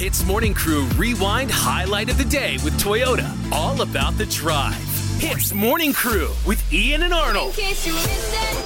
Hitz Morning Crew Rewind Highlight of the Day with Toyota. All about the drive. Hitz Morning Crew with Ian and Arnold.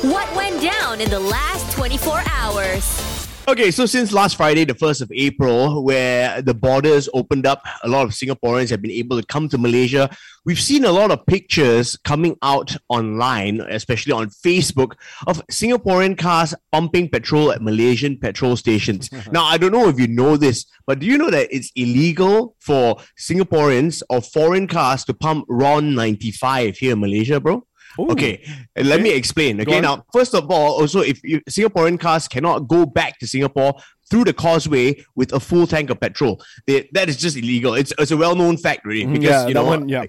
What went down in the last 24 hours? Okay, so since last Friday, the 1st of April, where the borders opened up, a lot of Singaporeans have been able to come to Malaysia. We've seen a lot of pictures coming out online, especially on Facebook, of Singaporean cars pumping petrol at Malaysian petrol stations. now, I don't know if you know this, but do you know that it's illegal for Singaporeans or foreign cars to pump RON 95 here in Malaysia, bro? Ooh. Okay, let me explain. Okay, now first of all, also if you, Singaporean cars cannot go back to Singapore through the causeway with a full tank of petrol, they, that is just illegal. It's, it's a well-known fact, really, mm, because yeah, you know. one, yeah.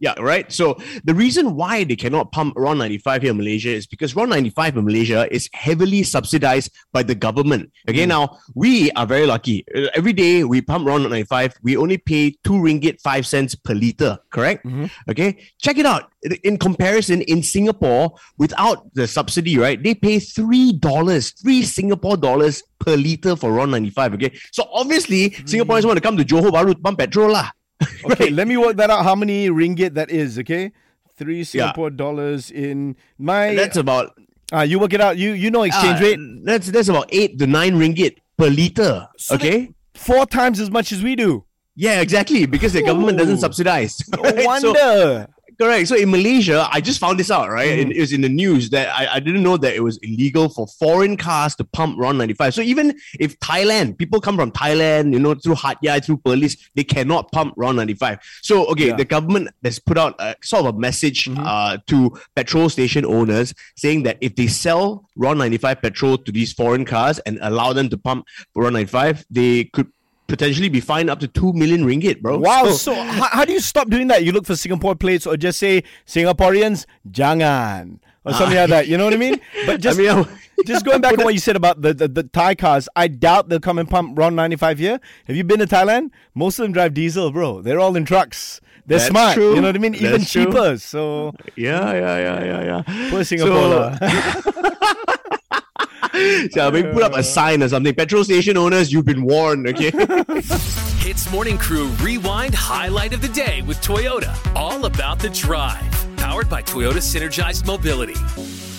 Yeah, right. So the reason why they cannot pump RON 95 here in Malaysia is because RON 95 in Malaysia is heavily subsidized by the government. Okay, mm. now we are very lucky. Uh, Every day we pump RON 95, we only pay two ringgit five cents per liter. Correct? Mm-hmm. Okay, check it out. In comparison, in Singapore, without the subsidy, right, they pay three dollars, three Singapore dollars per liter for RON 95. Okay, so obviously mm. Singaporeans want to come to Johor Bahru to pump petrol lah. Okay, let me work that out. How many ringgit that is? Okay, three Singapore dollars in my. That's about uh, you work it out. You you know exchange Uh, rate That's that's about eight to nine ringgit per liter. So okay. four times as much as we do. yeah, exactly. Because the government doesn't subsidize. No right? So- wonder. Correct. So in Malaysia, I just found this out. Right, Mm. it was in the news that I, I didn't know that it was illegal for foreign cars to pump RON ninety five. So even if Thailand, people come from Thailand, you know, through Hat Yai, through Perlis, they cannot pump RON ninety five. So okay, Yeah. the government has put out a sort of a message Mhm. uh, to petrol station owners saying that if they sell RON ninety five petrol to these foreign cars and allow them to pump RON ninety five, they could potentially be fined up to two million ringgit, bro. Wow. So- So, how, how do you stop doing that? You look for Singapore plates or just say Singaporeans, jangan. Or something like that. You know what I mean? But just I mean, just going back on what you said about the, the, the Thai cars, I doubt they'll come and pump RON 95 here. Have you been to Thailand? Most of them drive diesel, bro. They're all in trucks. They're That's smart. true. You know what I mean? Even That's true. cheaper. So yeah, yeah, yeah, yeah, yeah. poor Singapore. lah. So maybe put up a sign or something. Petrol station owners, you've been warned. Okay. Hitz Morning Crew Rewind Highlight of the Day with Toyota. All about the drive. Powered by Toyota Synergized Mobility.